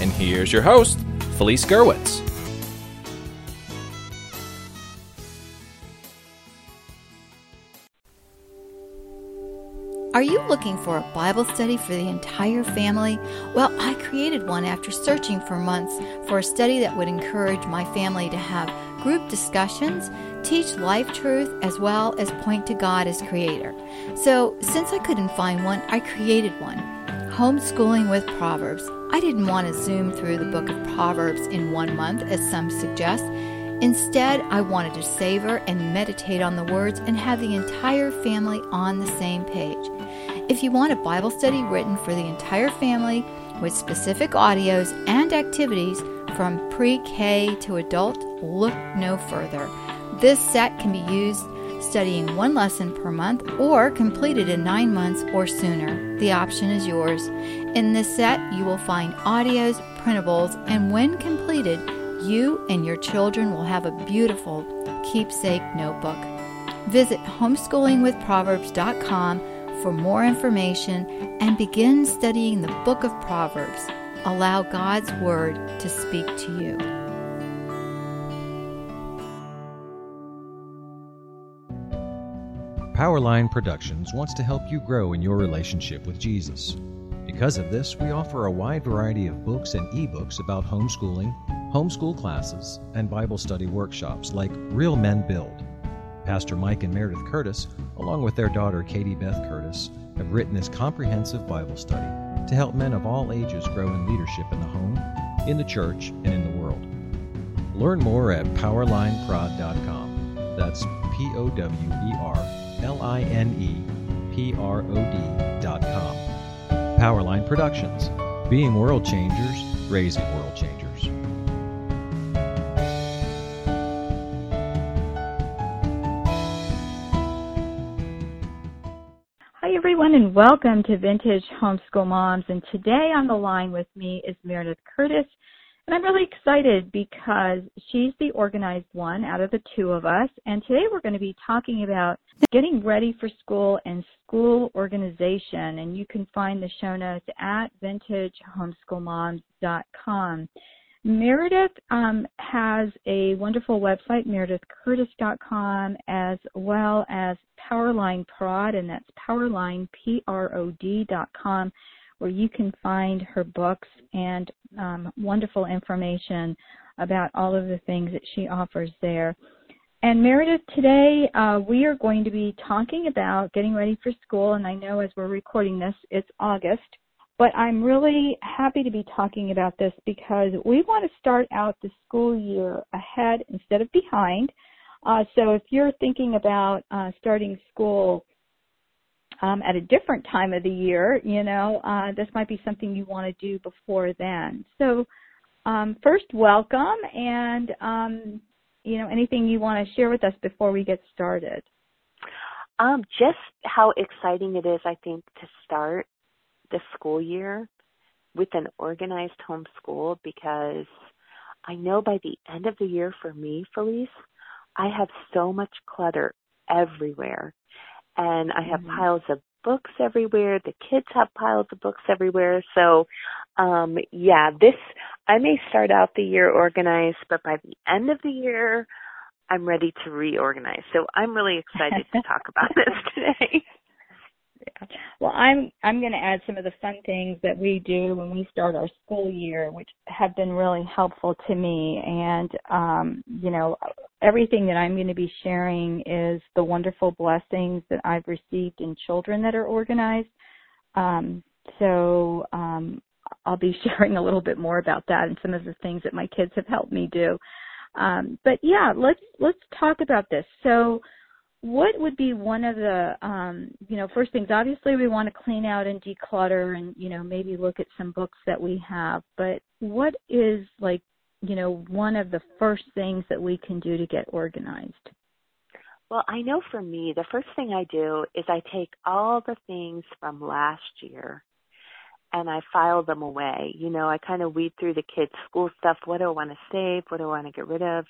and here's your host, Felice Gerwitz. Are you looking for a Bible study for the entire family? Well, I created one after searching for months for a study that would encourage my family to have group discussions, teach life truth, as well as point to God as creator. So, since I couldn't find one, I created one Homeschooling with Proverbs. I didn't want to zoom through the book of Proverbs in one month, as some suggest. Instead, I wanted to savor and meditate on the words and have the entire family on the same page. If you want a Bible study written for the entire family with specific audios and activities from pre K to adult, look no further. This set can be used studying one lesson per month or completed in nine months or sooner. The option is yours. In this set, you will find audios, printables, and when completed, you and your children will have a beautiful keepsake notebook. Visit homeschoolingwithproverbs.com for more information and begin studying the book of Proverbs. Allow God's Word to speak to you. Powerline Productions wants to help you grow in your relationship with Jesus. Because of this, we offer a wide variety of books and ebooks about homeschooling, homeschool classes, and Bible study workshops like Real Men Build. Pastor Mike and Meredith Curtis, along with their daughter Katie Beth Curtis, have written this comprehensive Bible study to help men of all ages grow in leadership in the home, in the church, and in the world. Learn more at powerlineprod.com. That's P O W E R L I N E P R O D dot com. Powerline Productions, being world changers, raising world changers. Hi, everyone, and welcome to Vintage Homeschool Moms. And today on the line with me is Meredith Curtis. And I'm really excited because she's the organized one out of the two of us. And today we're going to be talking about getting ready for school and school organization. And you can find the show notes at vintagehomeschoolmoms.com. Meredith um, has a wonderful website, meredithcurtis.com, as well as Powerline Prod, and that's powerlineprod.com where you can find her books and um, wonderful information about all of the things that she offers there. And Meredith, today uh, we are going to be talking about getting ready for school, and I know as we're recording this, it's August, but I'm really happy to be talking about this because we want to start out the school year ahead instead of behind. Uh, so if you're thinking about uh, starting school um, at a different time of the year, you know, uh, this might be something you want to do before then. So, um, first, welcome, and um, you know, anything you want to share with us before we get started. Um, just how exciting it is, I think, to start the school year with an organized homeschool because I know by the end of the year for me, Felice, I have so much clutter everywhere and I have mm-hmm. piles of books everywhere. The kids have piles of books everywhere. So, um, yeah, this, I may start out the year organized, but by the end of the year, I'm ready to reorganize. So I'm really excited to talk about this today. Yeah. Well, I'm I'm going to add some of the fun things that we do when we start our school year, which have been really helpful to me. And um, you know, everything that I'm going to be sharing is the wonderful blessings that I've received in children that are organized. Um, so um, I'll be sharing a little bit more about that and some of the things that my kids have helped me do. Um, but yeah, let's let's talk about this. So what would be one of the um you know first things obviously we want to clean out and declutter and you know maybe look at some books that we have but what is like you know one of the first things that we can do to get organized well i know for me the first thing i do is i take all the things from last year and I file them away. You know, I kind of weed through the kids' school stuff. What do I want to save? What do I want to get rid of?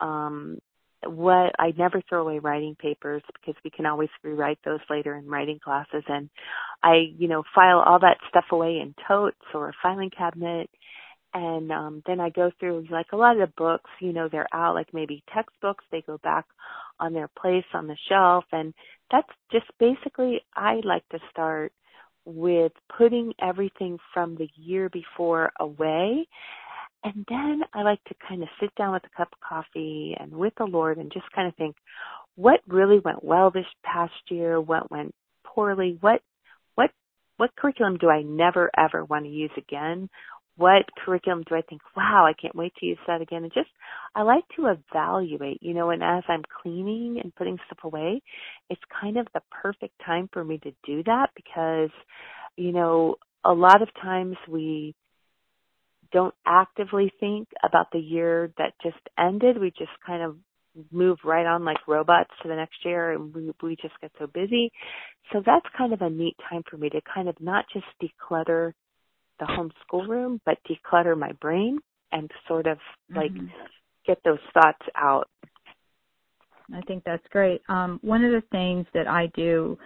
Um, what I never throw away writing papers because we can always rewrite those later in writing classes and I, you know, file all that stuff away in totes or a filing cabinet and um then I go through like a lot of the books, you know, they're out like maybe textbooks, they go back on their place on the shelf and that's just basically I like to start with putting everything from the year before away and then I like to kind of sit down with a cup of coffee and with the Lord and just kind of think, what really went well this past year? What went poorly? What, what, what curriculum do I never ever want to use again? What curriculum do I think, wow, I can't wait to use that again? And just, I like to evaluate, you know, and as I'm cleaning and putting stuff away, it's kind of the perfect time for me to do that because, you know, a lot of times we, don't actively think about the year that just ended. We just kind of move right on like robots to the next year and we, we just get so busy. So that's kind of a neat time for me to kind of not just declutter the homeschool room, but declutter my brain and sort of like mm-hmm. get those thoughts out. I think that's great. Um, one of the things that I do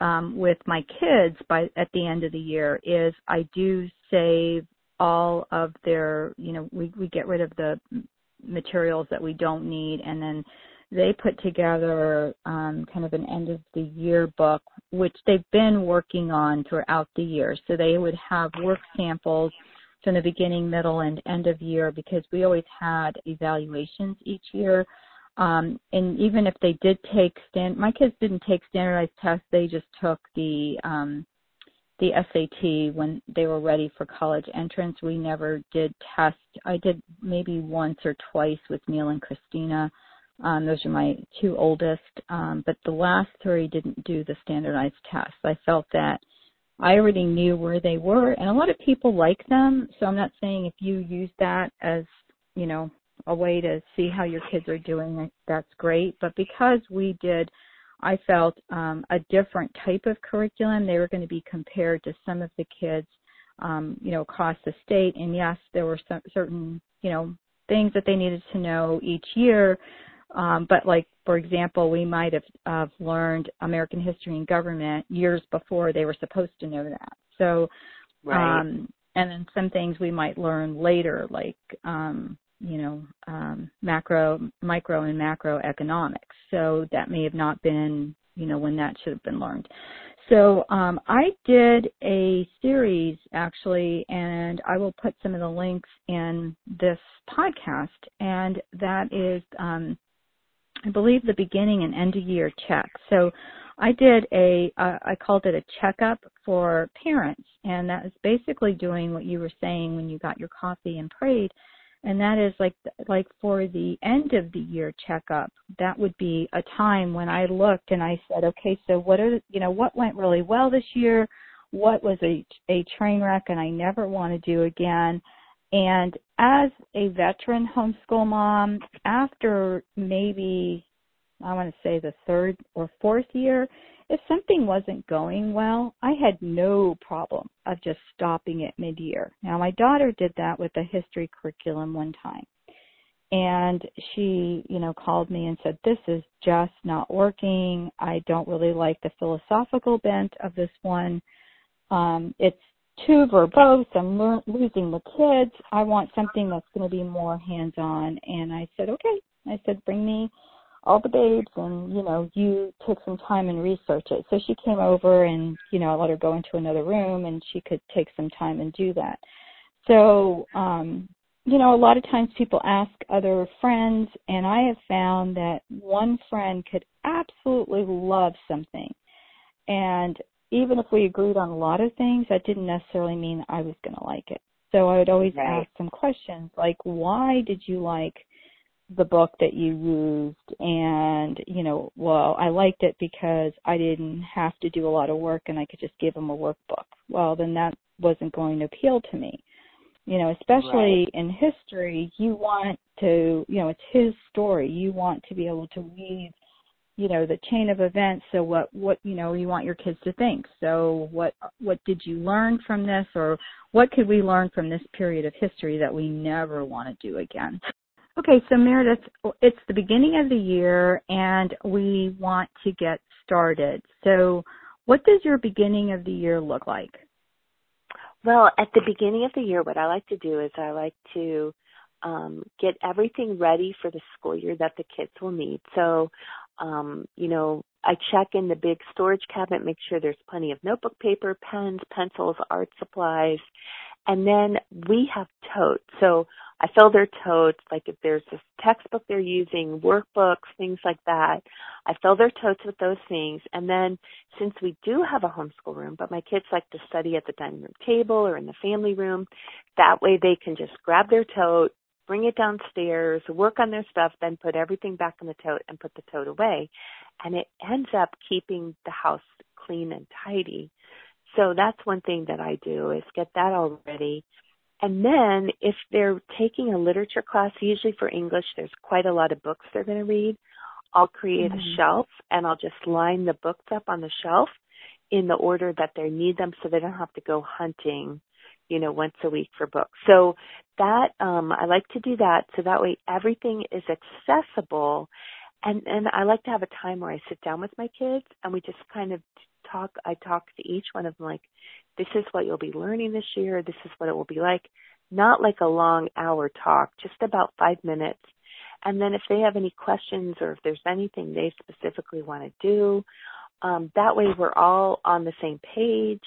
um, with my kids by at the end of the year is I do save all of their, you know, we, we get rid of the materials that we don't need and then they put together um, kind of an end of the year book, which they've been working on throughout the year. So they would have work samples from the beginning, middle, and end of year because we always had evaluations each year. Um, and even if they did take stand, my kids didn't take standardized tests; they just took the um, the SAT when they were ready for college entrance. We never did test. I did maybe once or twice with Neil and Christina. Um, those are my two oldest. Um, but the last three didn't do the standardized tests. I felt that I already knew where they were, and a lot of people like them. So I'm not saying if you use that as, you know, a way to see how your kids are doing, that's great. But because we did I felt um, a different type of curriculum. They were going to be compared to some of the kids, um, you know, across the state. And yes, there were some certain, you know, things that they needed to know each year. Um, but like, for example, we might have uh, learned American history and government years before they were supposed to know that. So, right. um, and then some things we might learn later, like, um, you know, um, macro, micro, and macroeconomics. So that may have not been, you know, when that should have been learned. So um, I did a series actually, and I will put some of the links in this podcast, and that is, um, I believe, the beginning and end of year check. So I did a, uh, I called it a checkup for parents, and that is basically doing what you were saying when you got your coffee and prayed and that is like like for the end of the year checkup that would be a time when i looked and i said okay so what are you know what went really well this year what was a a train wreck and i never want to do again and as a veteran homeschool mom after maybe i want to say the third or fourth year if something wasn't going well, I had no problem of just stopping it mid-year. Now my daughter did that with the history curriculum one time. And she, you know, called me and said, this is just not working. I don't really like the philosophical bent of this one. Um, it's too verbose. I'm lo- losing the kids. I want something that's going to be more hands-on. And I said, okay. I said, bring me all the babes and you know you took some time and research it so she came over and you know i let her go into another room and she could take some time and do that so um you know a lot of times people ask other friends and i have found that one friend could absolutely love something and even if we agreed on a lot of things that didn't necessarily mean i was going to like it. So i would always right. ask some questions like why did you like the book that you used? And you know well i liked it because i didn't have to do a lot of work and i could just give them a workbook. Well then that wasn't going to appeal to me. You know especially right. in history you want to you know it's his story. You want to be able to weave you know the chain of events so what what you know you want your kids to think so what what did you learn from this or what could we learn from this period of history that we never want to do again Okay, so Meredith, it's the beginning of the year and we want to get started. So, what does your beginning of the year look like? Well, at the beginning of the year, what I like to do is I like to um, get everything ready for the school year that the kids will need. So, um, you know, I check in the big storage cabinet, make sure there's plenty of notebook paper, pens, pencils, art supplies, and then we have totes. So I fill their totes, like if there's a textbook they're using, workbooks, things like that. I fill their totes with those things. And then since we do have a homeschool room, but my kids like to study at the dining room table or in the family room, that way they can just grab their tote, bring it downstairs, work on their stuff, then put everything back in the tote and put the tote away. And it ends up keeping the house clean and tidy. So that's one thing that I do is get that all ready and then if they're taking a literature class, usually for English, there's quite a lot of books they're going to read. I'll create mm-hmm. a shelf and I'll just line the books up on the shelf in the order that they need them so they don't have to go hunting, you know, once a week for books. So that, um, I like to do that so that way everything is accessible. And, and I like to have a time where I sit down with my kids and we just kind of talk, I talk to each one of them like, this is what you'll be learning this year. This is what it will be like. Not like a long hour talk, just about five minutes. And then if they have any questions or if there's anything they specifically want to do, um, that way we're all on the same page.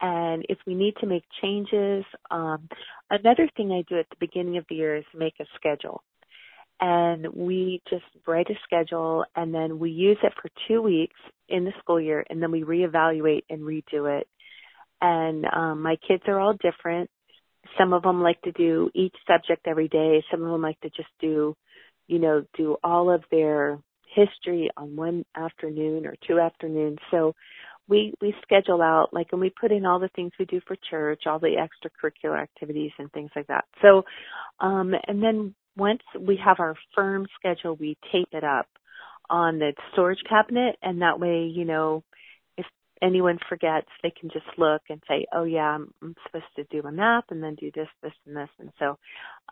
And if we need to make changes, um, another thing I do at the beginning of the year is make a schedule. And we just write a schedule and then we use it for two weeks in the school year and then we reevaluate and redo it and um, my kids are all different. Some of them like to do each subject every day. Some of them like to just do, you know, do all of their history on one afternoon or two afternoons. So we we schedule out like and we put in all the things we do for church, all the extracurricular activities and things like that. So um and then once we have our firm schedule, we tape it up on the storage cabinet and that way, you know, if anyone forgets, they can just look and say, "Oh yeah, I'm, I'm supposed to do a map and then do this, this, and this." And so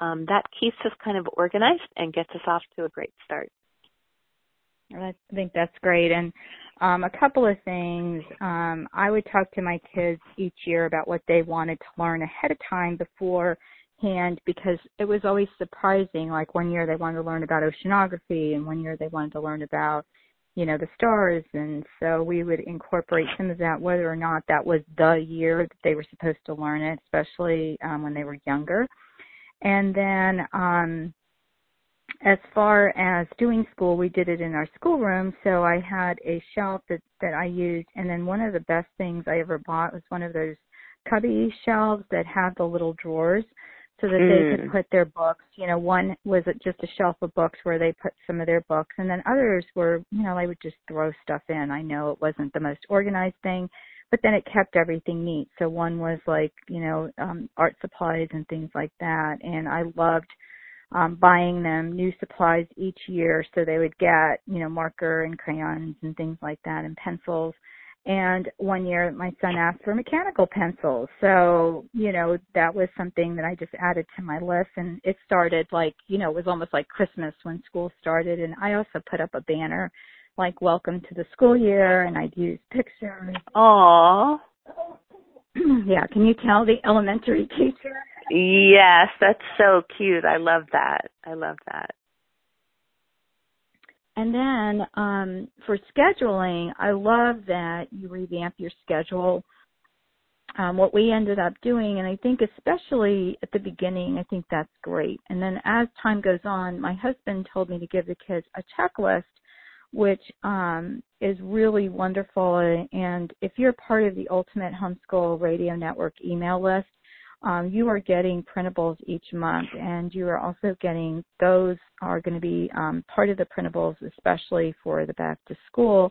um, that keeps us kind of organized and gets us off to a great start. I think that's great. And um, a couple of things. Um, I would talk to my kids each year about what they wanted to learn ahead of time beforehand because it was always surprising. Like one year they wanted to learn about oceanography, and one year they wanted to learn about you know, the stars. And so we would incorporate some of that, whether or not that was the year that they were supposed to learn it, especially um, when they were younger. And then, um, as far as doing school, we did it in our schoolroom. So I had a shelf that, that I used. And then one of the best things I ever bought was one of those cubby shelves that had the little drawers so that mm. they could mm. put their books. You know, one was just a shelf of books where they put some of their books, and then others were, you know, they would just throw stuff in. I know it wasn't the most organized thing, but then it kept everything neat. So one was like, you know, um, art supplies and things like that, and I loved um, buying them new supplies each year so they would get, you know, marker and crayons and things like that and pencils and one year my son asked for mechanical pencils. So, you know, that was something that I just added to my list and it started like, you know, it was almost like Christmas when school started and I also put up a banner like welcome to the school year and I'd use pictures. Aww. yeah, can you tell the elementary teacher? Yes, that's so cute. I love that. I love that. And then um, for scheduling, I love that you revamp your schedule. Um, what we ended up doing, and I think especially at the beginning, I think that's great. And then as time goes on, my husband told me to give the kids a checklist, which um, is really wonderful. And if you're part of the Ultimate Homeschool Radio Network email list, um, you are getting printables each month, and you are also getting those are going to be um, part of the printables, especially for the back to school,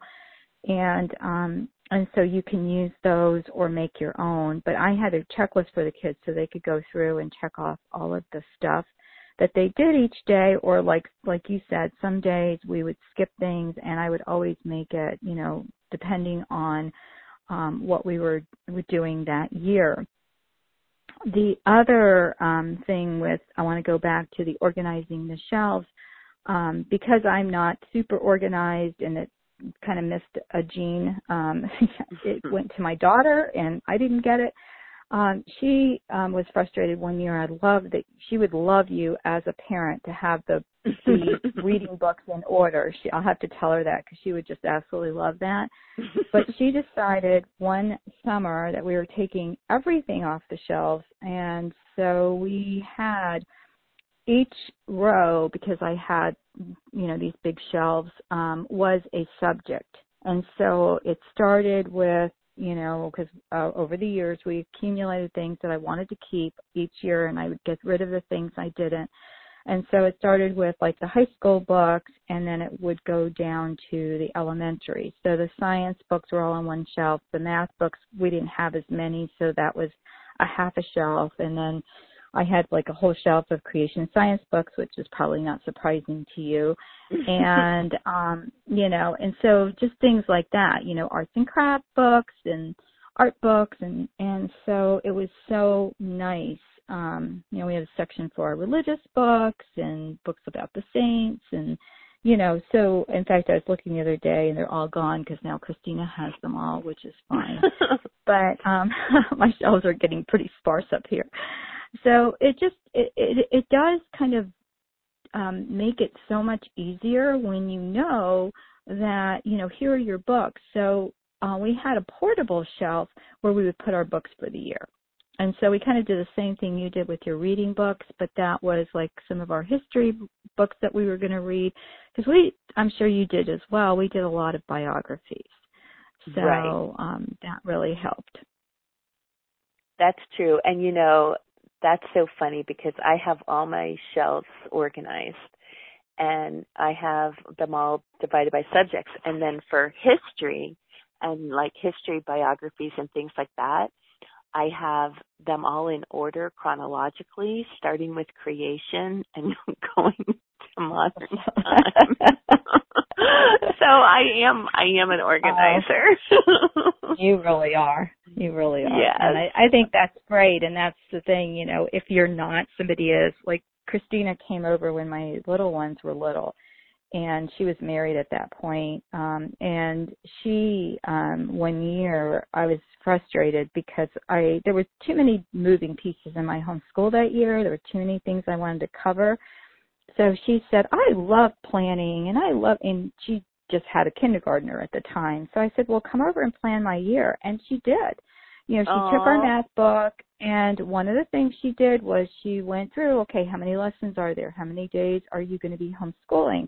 and um, and so you can use those or make your own. But I had a checklist for the kids so they could go through and check off all of the stuff that they did each day or like like you said some days we would skip things and i would always make it you know depending on um what we were, doing that year. The other um thing with i want to go back to the organizing the shelves um because i'm not super organized and it kind of missed a gene um it went to my daughter and i didn't get it um, she um, was frustrated one year. I'd love that she would love you as a parent to have the, the reading books in order. She, I'll have to tell her that because she would just absolutely love that. But she decided one summer that we were taking everything off the shelves, and so we had each row because I had you know these big shelves um, was a subject, and so it started with you know, because uh, over the years we accumulated things that I wanted to keep each year, and I would get rid of the things I didn't. And so it started with like the high school books, and then it would go down to the elementary. So the science books were all on one shelf. The math books we didn't have as many, so that was a half a shelf, and then I had like a whole shelf of creation science books, which is probably not surprising to you. and um, you know, and so just things like that, you know, arts and craft books and art books and and so it was so nice. Um, you know, we had a section for our religious books and books about the saints and you know, so in fact, I was looking the other day, and they're all gone because now Christina has them all, which is fine. but um my shelves are getting pretty sparse up here. So it just it it, it does kind of um, make it so much easier when you know that you know here are your books. So uh, we had a portable shelf where we would put our books for the year. And so we kind of did the same thing you did with your reading books, but that was like some of our history books that we were going to read. Because we, I'm sure you did as well, we did a lot of biographies. So right. um, that really helped. That's true. And you know, that's so funny because I have all my shelves organized and I have them all divided by subjects. And then for history and like history biographies and things like that, I have them all in order chronologically, starting with creation and going to modern time. so I am I am an organizer. Uh, you really are. You really are. Yeah. And I, I think that's great and that's the thing, you know, if you're not somebody is like Christina came over when my little ones were little and she was married at that point um and she um one year I was frustrated because I there was too many moving pieces in my homeschool that year there were too many things I wanted to cover so she said I love planning and I love and she just had a kindergartner at the time so I said well come over and plan my year and she did you know she Aww. took our math book and one of the things she did was she went through okay how many lessons are there how many days are you going to be homeschooling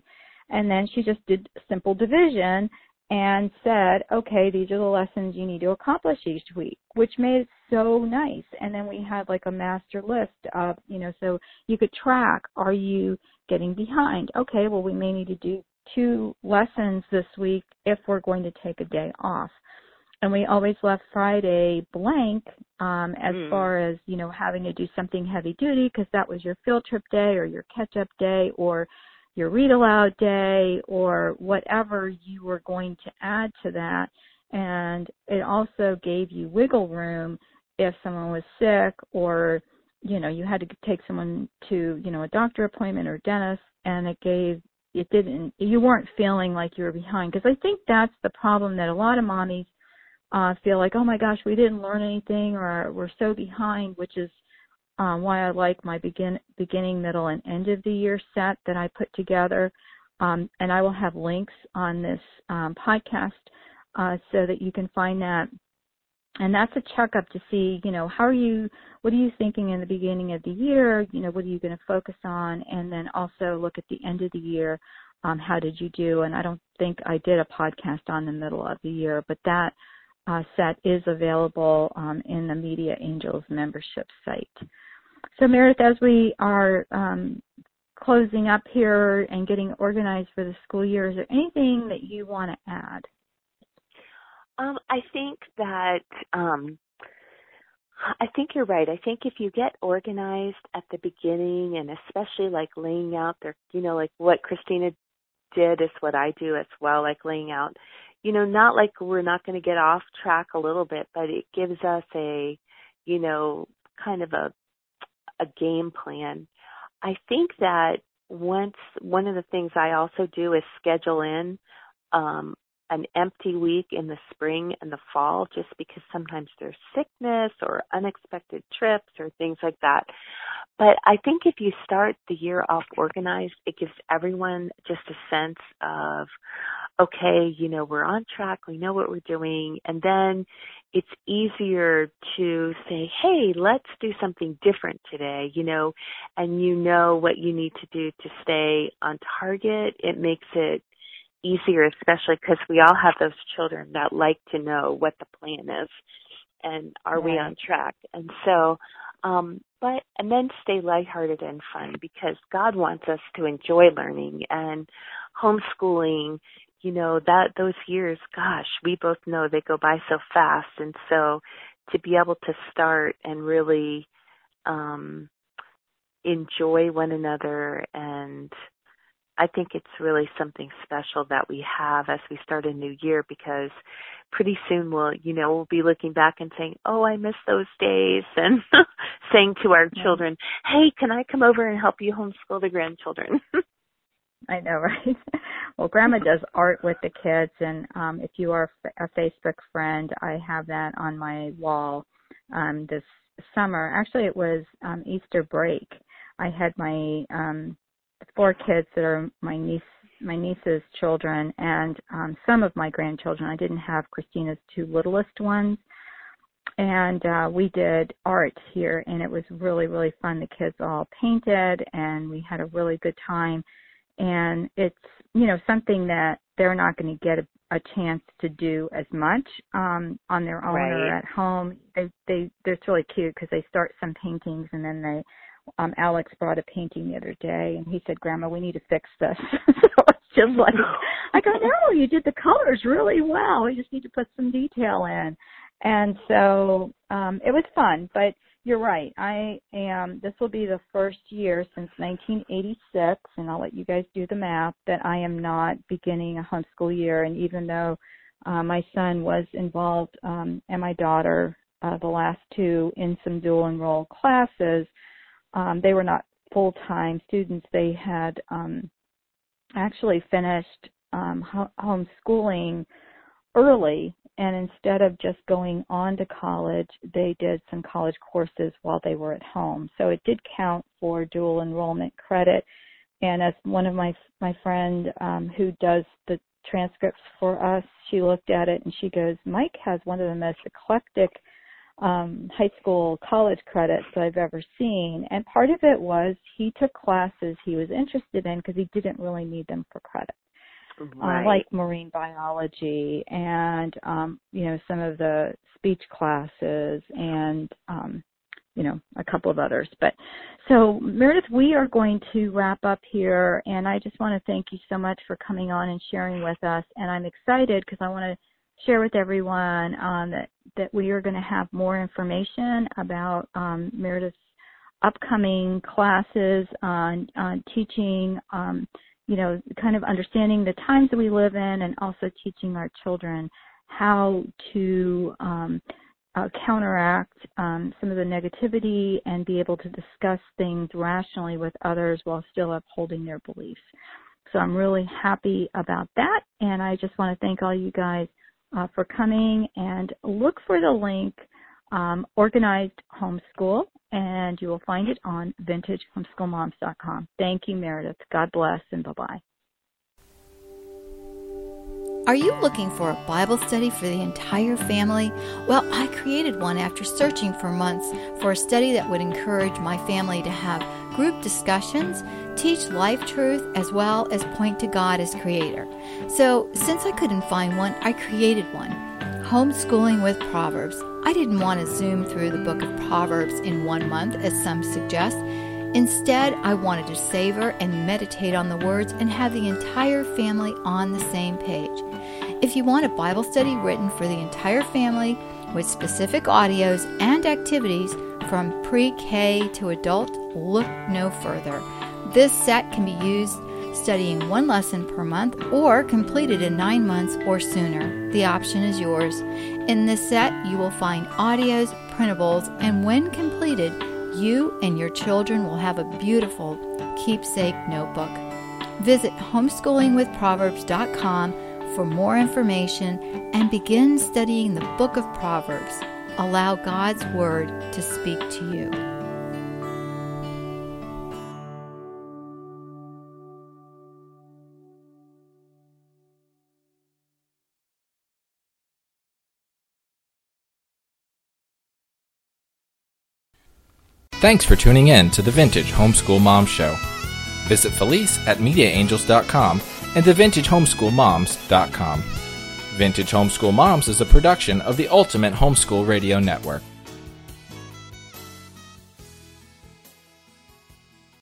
and then she just did simple division and said, okay, these are the lessons you need to accomplish each week, which made it so nice. And then we had like a master list of, you know, so you could track, are you getting behind? Okay, well, we may need to do two lessons this week if we're going to take a day off. And we always left Friday blank um, as mm. far as, you know, having to do something heavy duty because that was your field trip day or your catch up day or your read aloud day or whatever you were going to add to that. And it also gave you wiggle room if someone was sick or, you know, you had to take someone to, you know, a doctor appointment or dentist and it gave, it didn't, you weren't feeling like you were behind. Because I think that's the problem that a lot of mommies uh, feel like, oh my gosh, we didn't learn anything or we're so behind, which is um, why I like my begin, beginning, middle, and end of the year set that I put together. Um, and I will have links on this um, podcast uh, so that you can find that. And that's a checkup to see, you know, how are you, what are you thinking in the beginning of the year? You know, what are you going to focus on? And then also look at the end of the year. Um, how did you do? And I don't think I did a podcast on the middle of the year, but that uh, set is available um, in the Media Angels membership site. So, Meredith, as we are um, closing up here and getting organized for the school year, is there anything that you want to add? Um, I think that um, I think you're right. I think if you get organized at the beginning, and especially like laying out their, you know, like what Christina did is what I do as well, like laying out, you know, not like we're not going to get off track a little bit, but it gives us a, you know, kind of a a game plan. I think that once one of the things I also do is schedule in um an empty week in the spring and the fall just because sometimes there's sickness or unexpected trips or things like that. But I think if you start the year off organized, it gives everyone just a sense of, okay, you know, we're on track, we know what we're doing, and then it's easier to say, hey, let's do something different today, you know, and you know what you need to do to stay on target. It makes it easier, especially because we all have those children that like to know what the plan is and are right. we on track. And so, um, but and then stay lighthearted and fun because God wants us to enjoy learning and homeschooling. You know that those years, gosh, we both know they go by so fast, and so to be able to start and really um, enjoy one another and I think it's really something special that we have as we start a new year because pretty soon we'll, you know, we'll be looking back and saying, "Oh, I miss those days," and saying to our children, "Hey, can I come over and help you homeschool the grandchildren?" I know, right? well, Grandma does art with the kids, and um, if you are a Facebook friend, I have that on my wall um, this summer. Actually, it was um, Easter break. I had my um, four kids that are my niece my niece's children and um some of my grandchildren. I didn't have Christina's two littlest ones. And uh we did art here and it was really really fun. The kids all painted and we had a really good time and it's you know something that they're not going to get a, a chance to do as much um on their own right. or at home. They they they're really cute because they start some paintings and then they um Alex brought a painting the other day and he said, Grandma, we need to fix this. so it's just like I go, No, you did the colors really well. We just need to put some detail in. And so um it was fun, but you're right. I am this will be the first year since 1986 and I'll let you guys do the math that I am not beginning a homeschool year and even though uh, my son was involved um, and my daughter uh, the last two in some dual enroll classes um, they were not full time students. They had um, actually finished um, ho- homeschooling early, and instead of just going on to college, they did some college courses while they were at home. So it did count for dual enrollment credit. And as one of my my friend um, who does the transcripts for us, she looked at it and she goes, Mike has one of the most eclectic um, high school college credits that I've ever seen. And part of it was he took classes he was interested in because he didn't really need them for credit. Right. Uh, like marine biology and um, you know some of the speech classes and um, you know a couple of others. But so Meredith, we are going to wrap up here, and I just want to thank you so much for coming on and sharing with us. And I'm excited because I want to share with everyone um, that that we are going to have more information about um, Meredith's upcoming classes on, on teaching, um, you know, kind of understanding the times that we live in, and also teaching our children how to um, uh, counteract um, some of the negativity and be able to discuss things rationally with others while still upholding their beliefs. So I'm really happy about that, and I just want to thank all you guys uh, for coming and look for the link um, Organized Homeschool, and you will find it on vintagehomeschoolmoms.com. Thank you, Meredith. God bless, and bye bye. Are you looking for a Bible study for the entire family? Well, I created one after searching for months for a study that would encourage my family to have group discussions, teach life truth, as well as point to God as creator. So, since I couldn't find one, I created one. Homeschooling with Proverbs. I didn't want to zoom through the book of Proverbs in one month, as some suggest. Instead, I wanted to savor and meditate on the words and have the entire family on the same page. If you want a Bible study written for the entire family with specific audios and activities from pre K to adult, look no further. This set can be used studying one lesson per month or completed in nine months or sooner. The option is yours. In this set, you will find audios, printables, and when completed, you and your children will have a beautiful keepsake notebook. Visit homeschoolingwithproverbs.com for more information and begin studying the book of Proverbs. Allow God's Word to speak to you. Thanks for tuning in to the Vintage Homeschool Mom Show. Visit Felice at MediaAngels.com and TheVintageHomeschoolMoms.com. Vintage Homeschool Moms is a production of the Ultimate Homeschool Radio Network.